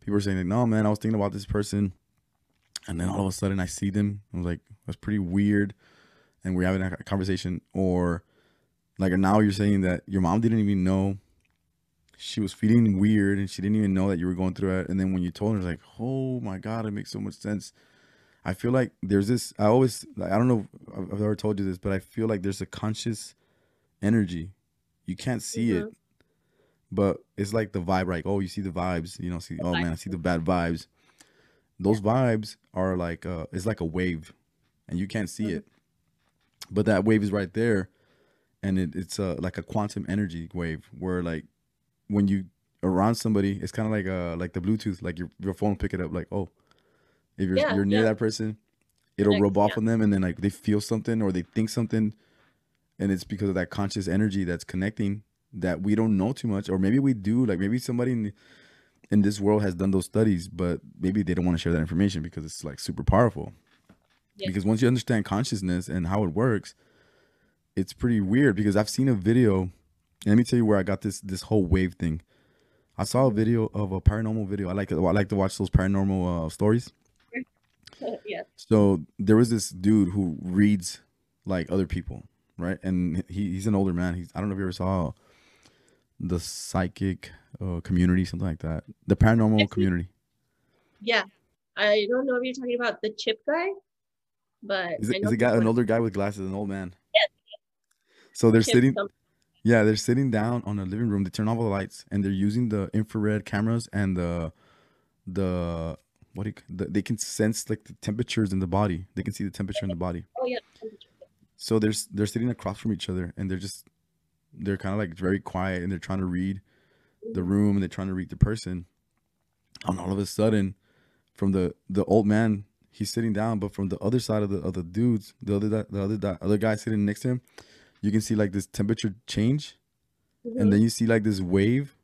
people were saying like, no man, I was thinking about this person, and then all of a sudden I see them. I was like, that's pretty weird, and we're having a conversation or like now you're saying that your mom didn't even know she was feeling weird and she didn't even know that you were going through it and then when you told her it's like oh my god it makes so much sense. I feel like there's this i always like, i don't know if i've ever told you this but i feel like there's a conscious energy. You can't see it but it's like the vibe like oh you see the vibes you know see oh man i see the bad vibes. Those vibes are like uh it's like a wave and you can't see Mhm. it. But that wave is right there and it, it's uh, like a quantum energy wave where like when you around somebody it's kind of like uh like the bluetooth like your, your phone pick it up like oh if you're, Yeah, you're near yeah. that person it'll Connect, rub off yeah. on them and then like they feel something or they think something and it's because of that conscious energy that's connecting that we don't know too much or maybe we do like maybe somebody in, in this world has done those studies but maybe they don't want to share that information because it's like super powerful because once you understand consciousness and how it works it's pretty weird because i've seen a video let me tell you where i got this this whole wave thing i saw a video of a paranormal video i like i like to watch those paranormal uh, stories yeah, so there was this dude who reads like other people, right? And he, he's an older man. He's I don't know if you ever saw the psychic uh, community, something like that. The paranormal Yes, community. yeah. I don't know if you're talking about the chip guy, but Is it, a guy an older guy with glasses, an old man? Yes. So they're chip sitting, some- yeah, they're sitting down on a living room. They turn off all the lights and they're using the infrared cameras and the the what do you, the, they can sense like the temperatures in the body. They can see the temperature in the body. Oh yeah, so they're they're sitting across from each other and they're just they're kind of like very quiet and they're trying to read the mm-hmm. room and they're trying to read the person and all of a sudden from the the old man he's sitting down but from the other side of the other dudes the other the other di- other guy sitting next to him you can see like this temperature change Mhm. and then you see like this wave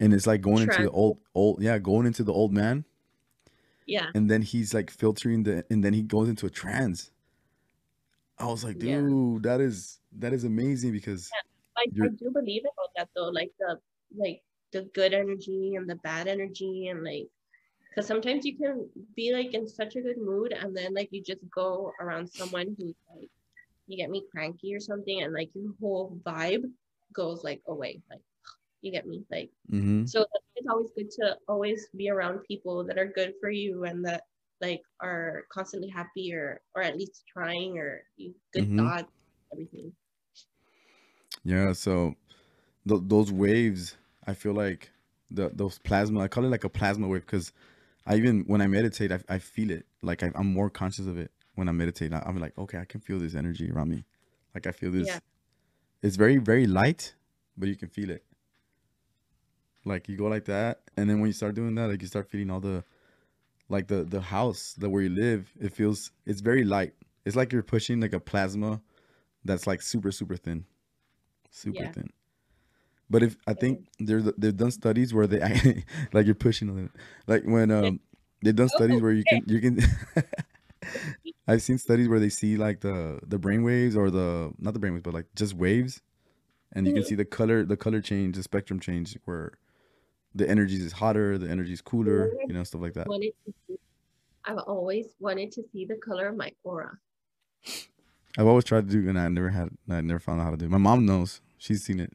and it's like going into the old old yeah going into the old man yeah. and then he's like filtering the and then he goes into a trance i was like Yeah. dude that is that is amazing because I, I do believe about that though, like the like the good energy and the bad energy and like because sometimes you can be like in such a good mood and then like you just go around someone who's like you get me cranky or something and like your whole vibe goes like away like you get me like hmm so it's always good to always be around people that are good for you and that like are constantly happy or or at least trying or you good Mhm. thoughts everything. Yeah so th- those waves i feel like the those plasma i call it like a plasma wave because i even when i meditate i, I feel it. Like I, i'm more conscious of it when i meditate i'm like okay i can feel this energy around me. Like i feel this Yeah. it's very very light but you can feel it. Like you go like that and then when you start doing that like you start feeling all the like the the house that where you live it feels it's very light. It's like you're pushing like a plasma that's like super super thin. Super Yeah. thin. But if i think there's they've done studies where they like you're pushing on it like when um they've done studies where you can you can i've seen studies where they see like the the brain waves or the not the brain waves but like just waves and you can Mhm. see the color the color change the spectrum change where the energy is hotter the energy is cooler you know stuff like that wanted to see, I've always wanted to see the color of my aura. i've always tried to do and i never had i never found out how to do it my mom knows she's seen it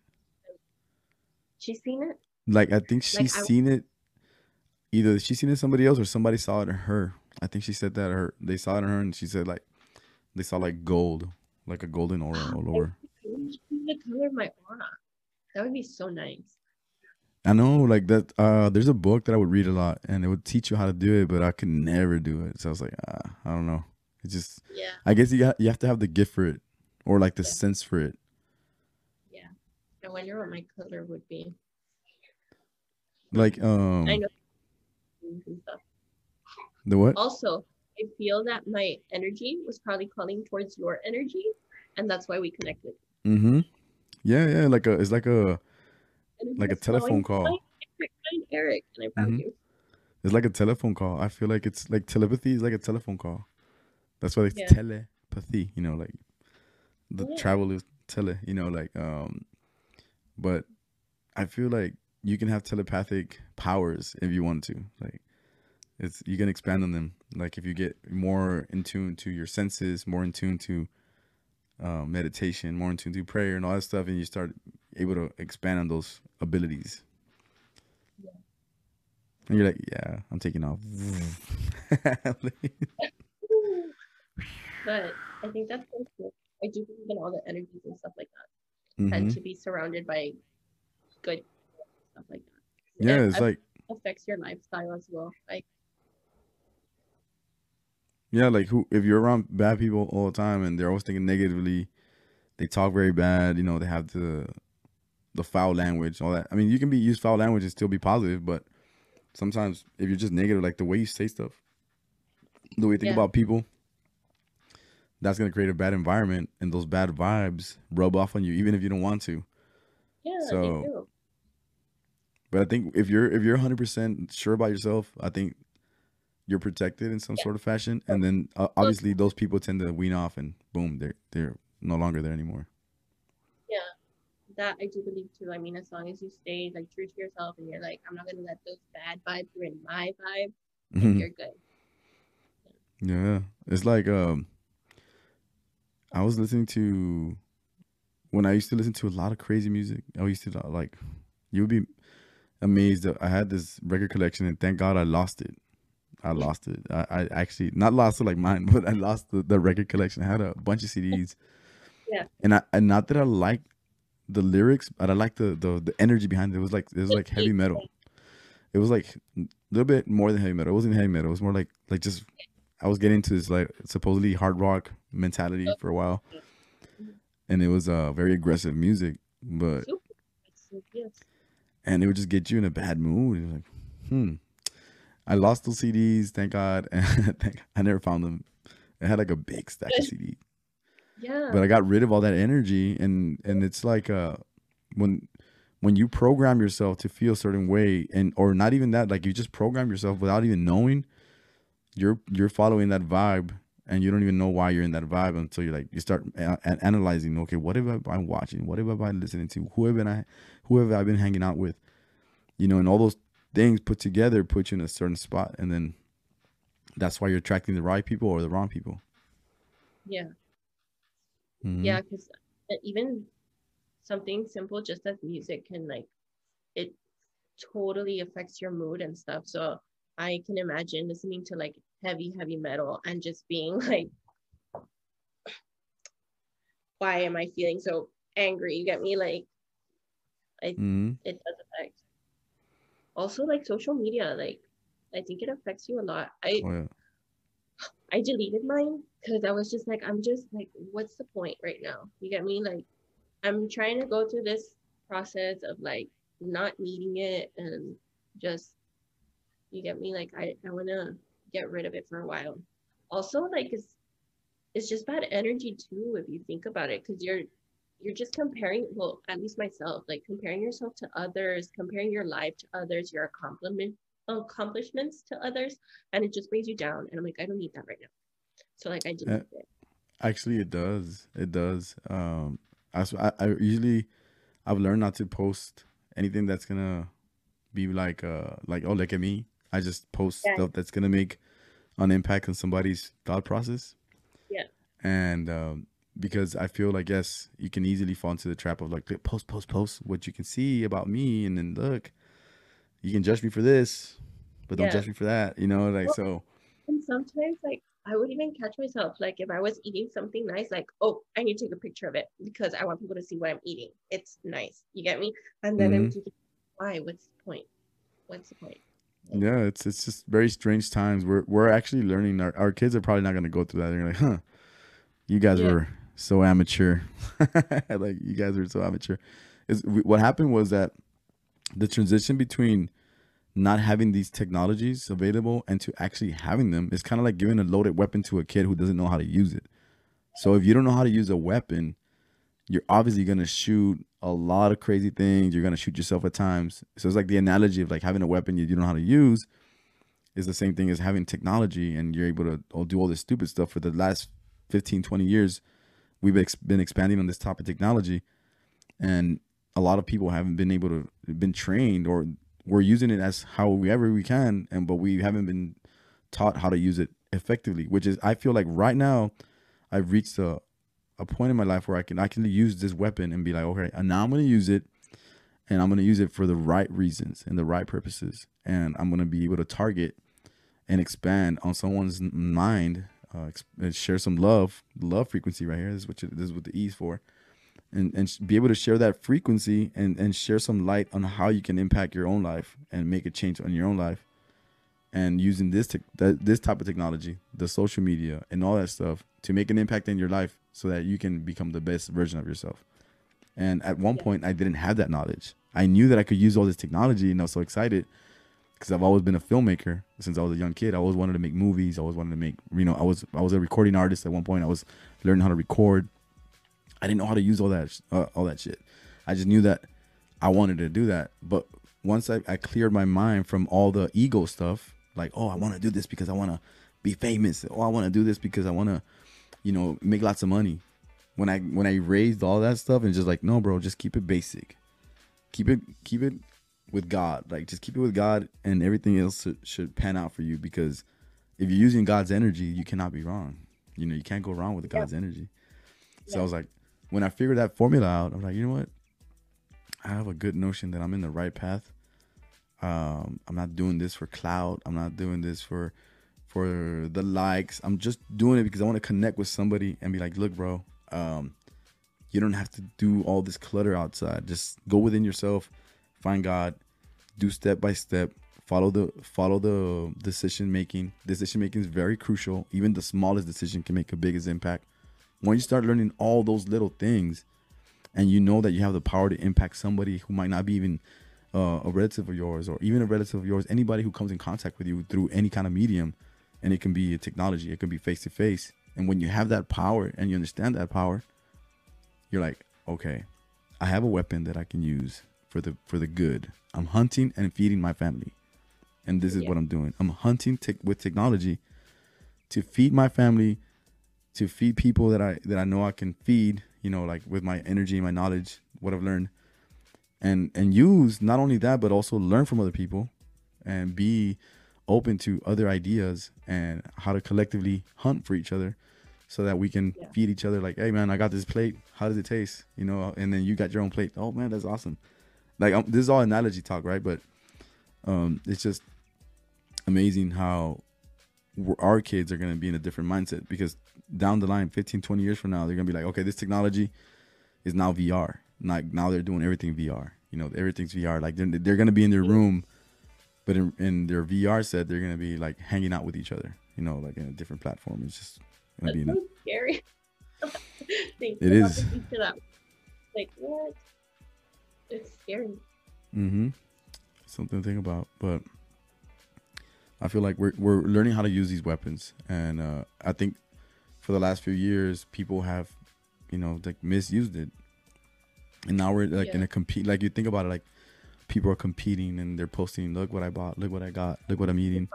She's seen it. like i think she's I- seen it either she's seen it in somebody else or somebody saw it in her i think she said that her they saw it in her and she said like they saw like gold like a golden aura all over I want to see the color of my aura. That would be so nice. I know, like that. Uh, there's a book that I would read a lot, and it would teach you how to do it, but I could never do it. So I was like, ah, I don't know. It's just, Yeah, I guess you got, you have to have the gift for it, or like the Yeah. sense for it. yeah. I wonder what my color would be. Like, um, I know. The what? Also, I feel that my energy was probably calling towards your energy, and that's why we connected. Mm-hmm. Yeah, yeah. Like a it's like a like a telephone call. Eric, find Eric, and I found Mhm. you. It's like a telephone call. I feel like it's like telepathy is like a telephone call. That's why it's Yeah. telepathy, you know, like the Yeah. travel is tele, you know, like um but I feel like you can have telepathic powers if you want to. Like it's you can expand on them. Like if you get more in tune to your senses, more in tune to uh, meditation, more in tune to prayer and all that stuff, and you start able to expand on those abilities. Yeah. And you're like, yeah, I'm taking off. But I think that's cool. I do believe in all the energies and stuff like that, Mhm. and to be surrounded by good stuff like that. Yeah, It it's like affects your lifestyle as well. Like yeah, like who if you're around bad people all the time and they're always thinking negatively, they talk very bad, you know, they have the the foul language, all that. I mean, you can be use foul language and still be positive, but sometimes if you're just negative, like the way you say stuff, the way you think Yeah. about people, that's gonna create a bad environment and those bad vibes rub off on you even if you don't want to. yeah, So-. But I think if you're if you're 100% sure about yourself, I think you're protected in some Yeah. sort of fashion. And then uh, obviously those people tend to wean off, and boom, they're they're no longer there anymore. Yeah, that I do believe too. I mean, as long as you stay like true to yourself and you're like, I'm not gonna let those bad vibes ruin my vibe, Mhm. you're good. Yeah, it's like um, I was listening to when I used to listen to a lot of crazy music. I used to like, you would be amazed that I had this record collection, and thank God I lost it. I lost it. I, I actually not lost it like mine, but I lost the, the record collection. I had a bunch of CDs. Yeah. And I and not that I like the lyrics, but I like the, the the energy behind it. It was like it was like heavy metal. It was like a little bit more than heavy metal. It wasn't heavy metal. It was more like like just I was getting into this like supposedly hard rock mentality for a while, and it was uh very aggressive music, but Super. It's- yes. and it would just get you in a bad mood. It was like, hmm. I lost those CDs, thank God, and thank, I never found them. It had like a big stack of CDs, Yeah. but I got rid of all that energy, and and it's like uh when when you program yourself to feel a certain way, and or not even that, like you just program yourself without even knowing, you're you're following that vibe, and you don't even know why you're in that vibe until you like you start a- a- analyzing. Okay, what have I been watching? What have I been listening to? Who have been I who have I been hanging out with? You know, and all those things put together put you in a certain spot, and then that's why you're attracting the right people or the wrong people. yeah. Mhm. Yeah, because even something simple, just as music, can like it totally affects your mood and stuff. So I can imagine listening to like heavy, heavy metal and just being like, why am I feeling so angry? You get me? Like, Mhm. it does affect. Also, like social media, like I think it affects you a lot. I Oh, yeah. I deleted mine because I was just like, I'm just like, what's the point right now? You get me? Like, I'm trying to go through this process of like not needing it and just, you get me? Like, I, I want to get rid of it for a while. Also, like, it's, it's just bad energy too, if you think about it, because you're, you're just comparing, well, at least myself, like comparing yourself to others, comparing your life to others, your accomplishment, accomplishments to others and it just brings you down and i'm like i don't need that right now so like i deleted it Actually, it does. It does. Um, I, I usually I've learned not to post anything that's gonna be like uh like oh look at me. I just post Yeah. stuff that's gonna make an impact on somebody's thought process. Yeah. And um, because I feel like yes, you can easily fall into the trap of like post post post what you can see about me, and then look, you can judge me for this, but don't Yeah. judge me for that. You know, like Well, so. and sometimes like i would even catch myself like if i was eating something nice like oh i need to take a picture of it because i want people to see what i'm eating it's nice you get me and then i'm Mhm. thinking why what's the point what's the point Yeah, it's it's just very strange times. We're we're actually learning. Our our kids are probably not gonna go through that. They're like, huh, you guys Yeah. were so amateur. like you guys are so amateur. Is what happened was that the transition between not having these technologies available and to actually having them is kind of like giving a loaded weapon to a kid who doesn't know how to use it. So if you don't know how to use a weapon, you're obviously gonna shoot a lot of crazy things. You're gonna shoot yourself at times. So it's like the analogy of like having a weapon you don't know how to use is the same thing as having technology and you're able to oh, do all this stupid stuff for the last 15, 20 years. We've ex- been expanding on this type of technology, and a lot of people haven't been able to been trained or we're using it as however we can, and but we haven't been taught how to use it effectively. Which is, I feel like right now, I've reached a a point in my life where I can I can use this weapon and be like, okay, and now I'm gonna use it, and I'm gonna use it for the right reasons and the right purposes, and I'm gonna be able to target and expand on someone's mind, uh, and share some love, love frequency right here. This is what you, this is what the E is for, and and be able to share that frequency and and share some light on how you can impact your own life and make a change on your own life, and using this te- this type of technology, the social media and all that stuff to make an impact in your life so that you can become the best version of yourself. And at one yeah. point, I didn't have that knowledge. I knew that I could use all this technology, and I was so excited because I've always been a filmmaker since I was a young kid. I always wanted to make movies. I always wanted to make, you know, I was I was a recording artist at one point. I was learning how to record. I didn't know how to use all that uh, all that shit. I just knew that I wanted to do that. But once I, I cleared my mind from all the ego stuff, like oh I want to do this because I want to be famous. Oh I want to do this because I want to you know, make lots of money. When I when I raised all that stuff and just like, no, bro, just keep it basic. Keep it keep it with God. Like just keep it with God and everything else should, pan out for you because if you're using God's energy, you cannot be wrong. You know, you can't go wrong with God's energy. So I was like, when I figured that formula out, I'm like, you know what? I have a good notion that I'm in the right path. Um, I'm not doing this for clout. I'm not doing this for for the likes. I'm just doing it because I want to connect with somebody and be like, look, bro, um, you don't have to do all this clutter outside. Just go within yourself, find God, do step by step, follow the follow the decision making. Decision making is very crucial. Even the smallest decision can make a biggest impact. When you start learning all those little things, and you know that you have the power to impact somebody who might not be even uh, a relative of yours or even a relative of yours, anybody who comes in contact with you through any kind of medium, and it can be a technology it can be face to face and when you have that power and you understand that power you're like okay i have a weapon that i can use for the for the good. I'm hunting and feeding my family. And this is yeah. what i'm doing. I'm hunting te- with technology to feed my family to feed people that i that i know i can feed you know like with my energy my knowledge what i've learned. And and use not only that but also learn from other people and be open to other ideas and how to collectively hunt for each other so that we can yeah. feed each other like hey man i got this plate. How does it taste? You know and then you got your own plate. Oh man that's awesome like um, this is all analogy talk right but um it's just amazing how our kids are going to be in a different mindset because down the line 15 20 years from now they're going to be like okay this technology is now vr like now they're doing everything vr you know everything's vr like they're, they're going to be in their room but in, in their VR set, they're gonna be like hanging out with each other. You know, like in a different platform. It's just gonna be so scary. it is. Like what? It's scary. Mm-hmm. Something to think about, but I feel like we're we're learning how to use these weapons, and uh, I think for the last few years, people have, you know, like misused it, and now we're like yeah. in a compete. Like you think about it, like people are competing and they're posting, look what I bought, look what I got, look what I'm eating.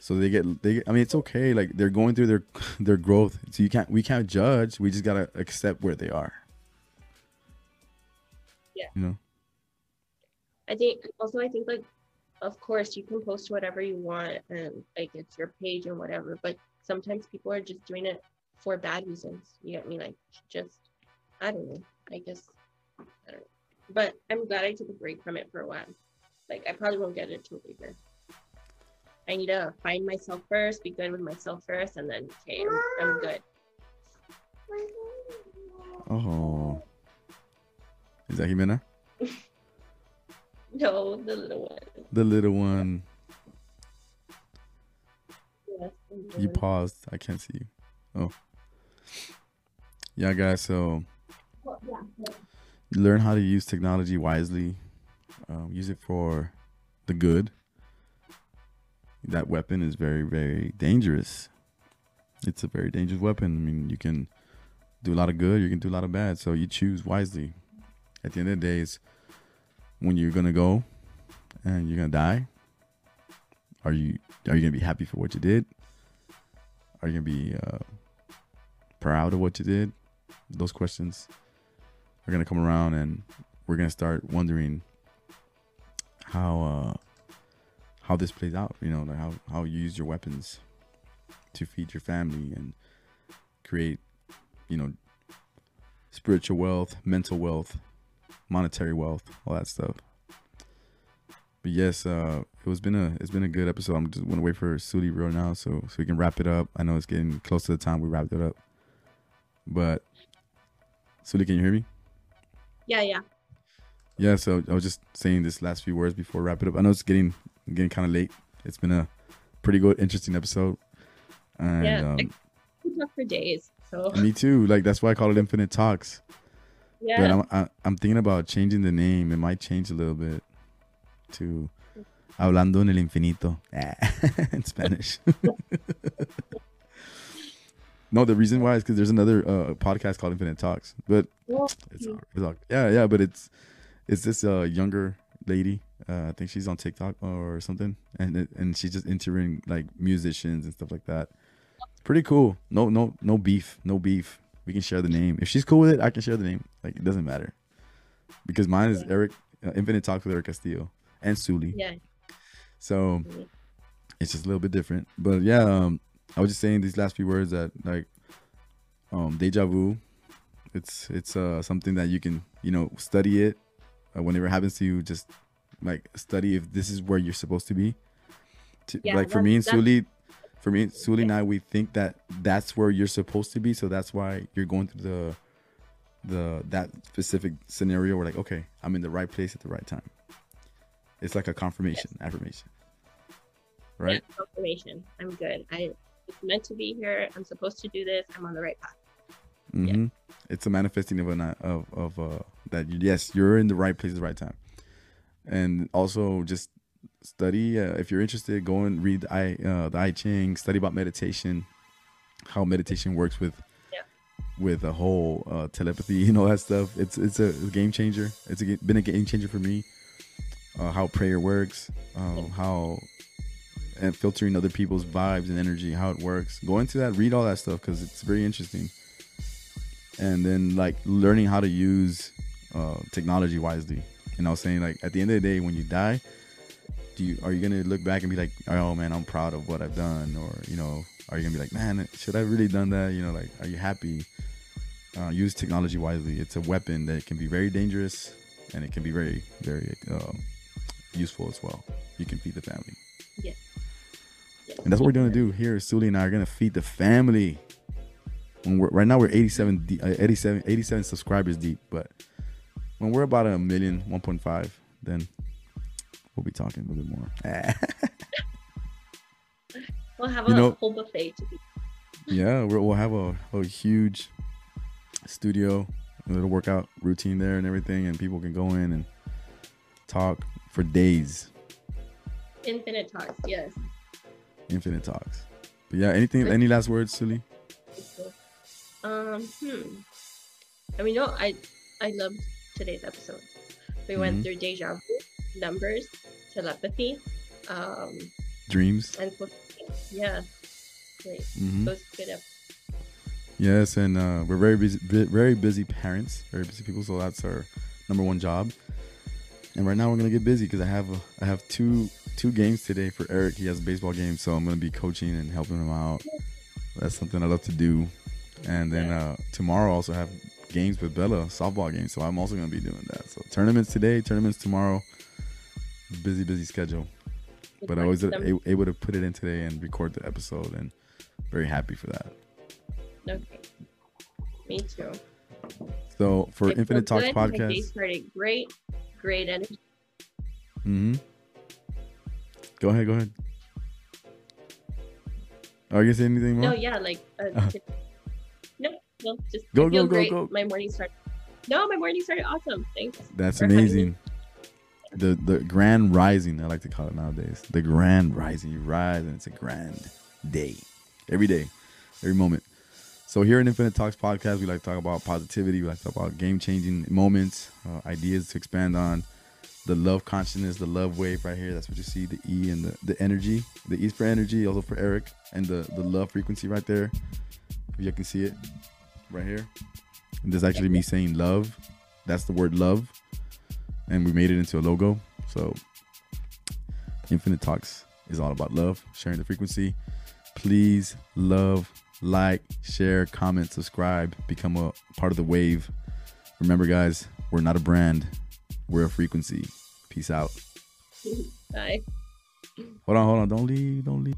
So they get they. Get, I mean, it's okay. Like they're going through their their growth. So you can't we can't judge. We just gotta accept where they are. Yeah. You know. I think also I think like, of course you can post whatever you want and like it's your page and whatever. But sometimes people are just doing it for bad reasons. You get me? Like just I don't know. I guess I don't know but I'm glad I took a break from it for a while. Like I probably won't get into it later. I need to find myself first, be good with myself first, and then okay, I'm, I'm good. Oh, is that Jimena? no, the little one. The little one. Yes, you paused. I can't see you. Oh. Yeah, guys. So. Well, yeah, yeah learn how to use technology wisely. Um, use it for the good, that weapon is very, very dangerous. It's a very dangerous weapon. I mean, you can do a lot of good, you can do a lot of bad. So you choose wisely. At the end of the day, it's when you're gonna go and you're gonna die. Are you are you gonna be happy for what you did? Are you gonna be uh, proud of what you did? Those questions are gonna come around, and we're gonna start wondering how uh, how this plays out. You know, like how how you use your weapons to feed your family and create, you know, spiritual wealth, mental wealth, monetary wealth, all that stuff. But yes, uh, it was been a it's been a good episode. I'm just gonna wait for Zulie real now, so so we can wrap it up. I know it's getting close to the time we wrapped it up, but Zulie, can you hear me? Yeah, yeah. Yeah, so I was just saying this last few words before wrap it up. I know it's getting getting kind of late. It's been a pretty good, interesting episode. And Yeah, um, I talk for days. So me too. Like that's why I call it Infinite Talks. But yeah, I'm I, I'm thinking about changing the name. It might change a little bit to Hablando en el Infinito in Spanish. no, the reason why is because there's another uh, podcast called Infinite Talks, but Well, it's, all, it's all, yeah, yeah, but it's it's this uh, younger lady. Uh, I think she's on TikTok or something, and and she's just interviewing like musicians and stuff like that. Pretty cool. No, no, no beef. No beef. We can share the name. If she's cool with it, I can share the name. Like it doesn't matter, because mine is Eric uh, Infinite Talks with Eric Castillo and Zulie. yeah, So it's just a little bit different. But yeah, um, I was just saying these last few words that like um deja vu. It's it's uh something that you can you know study it uh, whenever it happens to you. Just like study if this is where you're supposed to be. To, Yeah, like for me and Zulie, for me, Zulie and I, we think that that's where you're supposed to be. So that's why you're going through the the that specific scenario. Where like, okay, I'm in the right place at the right time. It's like a confirmation, affirmation, right? yeah, confirmation. I'm good. I it's meant to be here. I'm supposed to do this. I'm on the right path. Mm-hmm. It's a manifesting of a ni- of of uh that you, yes you're in the right place at the right time, and also just study uh, if you're interested. Go and read the I uh, the I Ching. Study about meditation, how meditation works with Yeah. with a whole uh, telepathy and all that stuff. It's it's a game changer. It's a, been a game changer for me. Uh, how prayer works, um, how and filtering other people's vibes and energy, how it works. Go into that, read all that stuff because it's very interesting and then like learning how to use uh, technology wisely. And I was saying like at the end of the day, when you die, do you are you gonna look back and be like, oh man, I'm proud of what I've done, or you know, are you gonna be like, man, should I really done that? You know, like, are you happy? Uh, use technology wisely. It's a weapon that can be very dangerous, and it can be very, very uh, useful as well. You can feed the family, Yes. Yes. and that's what we're gonna do here. Zulie and I are gonna feed the family. When we're right now, we're 87, uh, 87, 87 subscribers deep, but when we're about a million, 1.5, then we'll be talking a little bit more. We'll have You a know- whole buffet to be. yeah, we'll have a, a huge studio, a little workout routine there and everything, and people can go in and talk for days. Infinite talks. Yes. Infinite talks. But yeah, anything, any last words, Silly? Um. Hmm. I mean, no. I I loved today's episode. We Mhm. went through deja vu, numbers, telepathy, um, Dreams. and yeah, great. hmm Those good. Ep- Yes, and uh, we're very busy, very busy parents, very busy people. So that's our number one job. And right now we're gonna get busy because I have a, I have two two games today for Eric. He has a baseball game, so I'm gonna be coaching and helping him out. That's something I love to do. And then uh, tomorrow I also have games with Bella, softball games. So I'm also gonna be doing that. So tournaments today, tournaments tomorrow. Busy, busy schedule. good But I was to a- able to put it in today and record the episode, and very happy for that. Okay. Me too. So for I feel Infinite Talks good. My day podcast. started great. Great energy. Mm-hmm. Go ahead, go ahead. Are you gonna anything more? No, yeah, like uh, no, no, just Go, I go, go, great. go. My morning started. No, my morning started awesome. Thanks. That's amazing. The the grand rising. I like to call it nowadays. The grand rising. You rise, and it's a grand day. Every day, every moment. So here in Infinite Talks podcast, we like to talk about positivity. We like to talk about game changing moments, uh, ideas to expand on the love consciousness, the love wave right here. That's what you see, the E and the, the energy. The E for energy, also for Eric, and the, the love frequency right there. If you can see it right here. And there's actually me saying love. That's the word love. And we made it into a logo. So Infinite Talks is all about love, sharing the frequency. Please love, like, share, comment, subscribe, become a part of the wave. Remember, guys, we're not a brand, we're a frequency. Peace out. Bye. Hold on, hold on. Don't leave. Don't leave.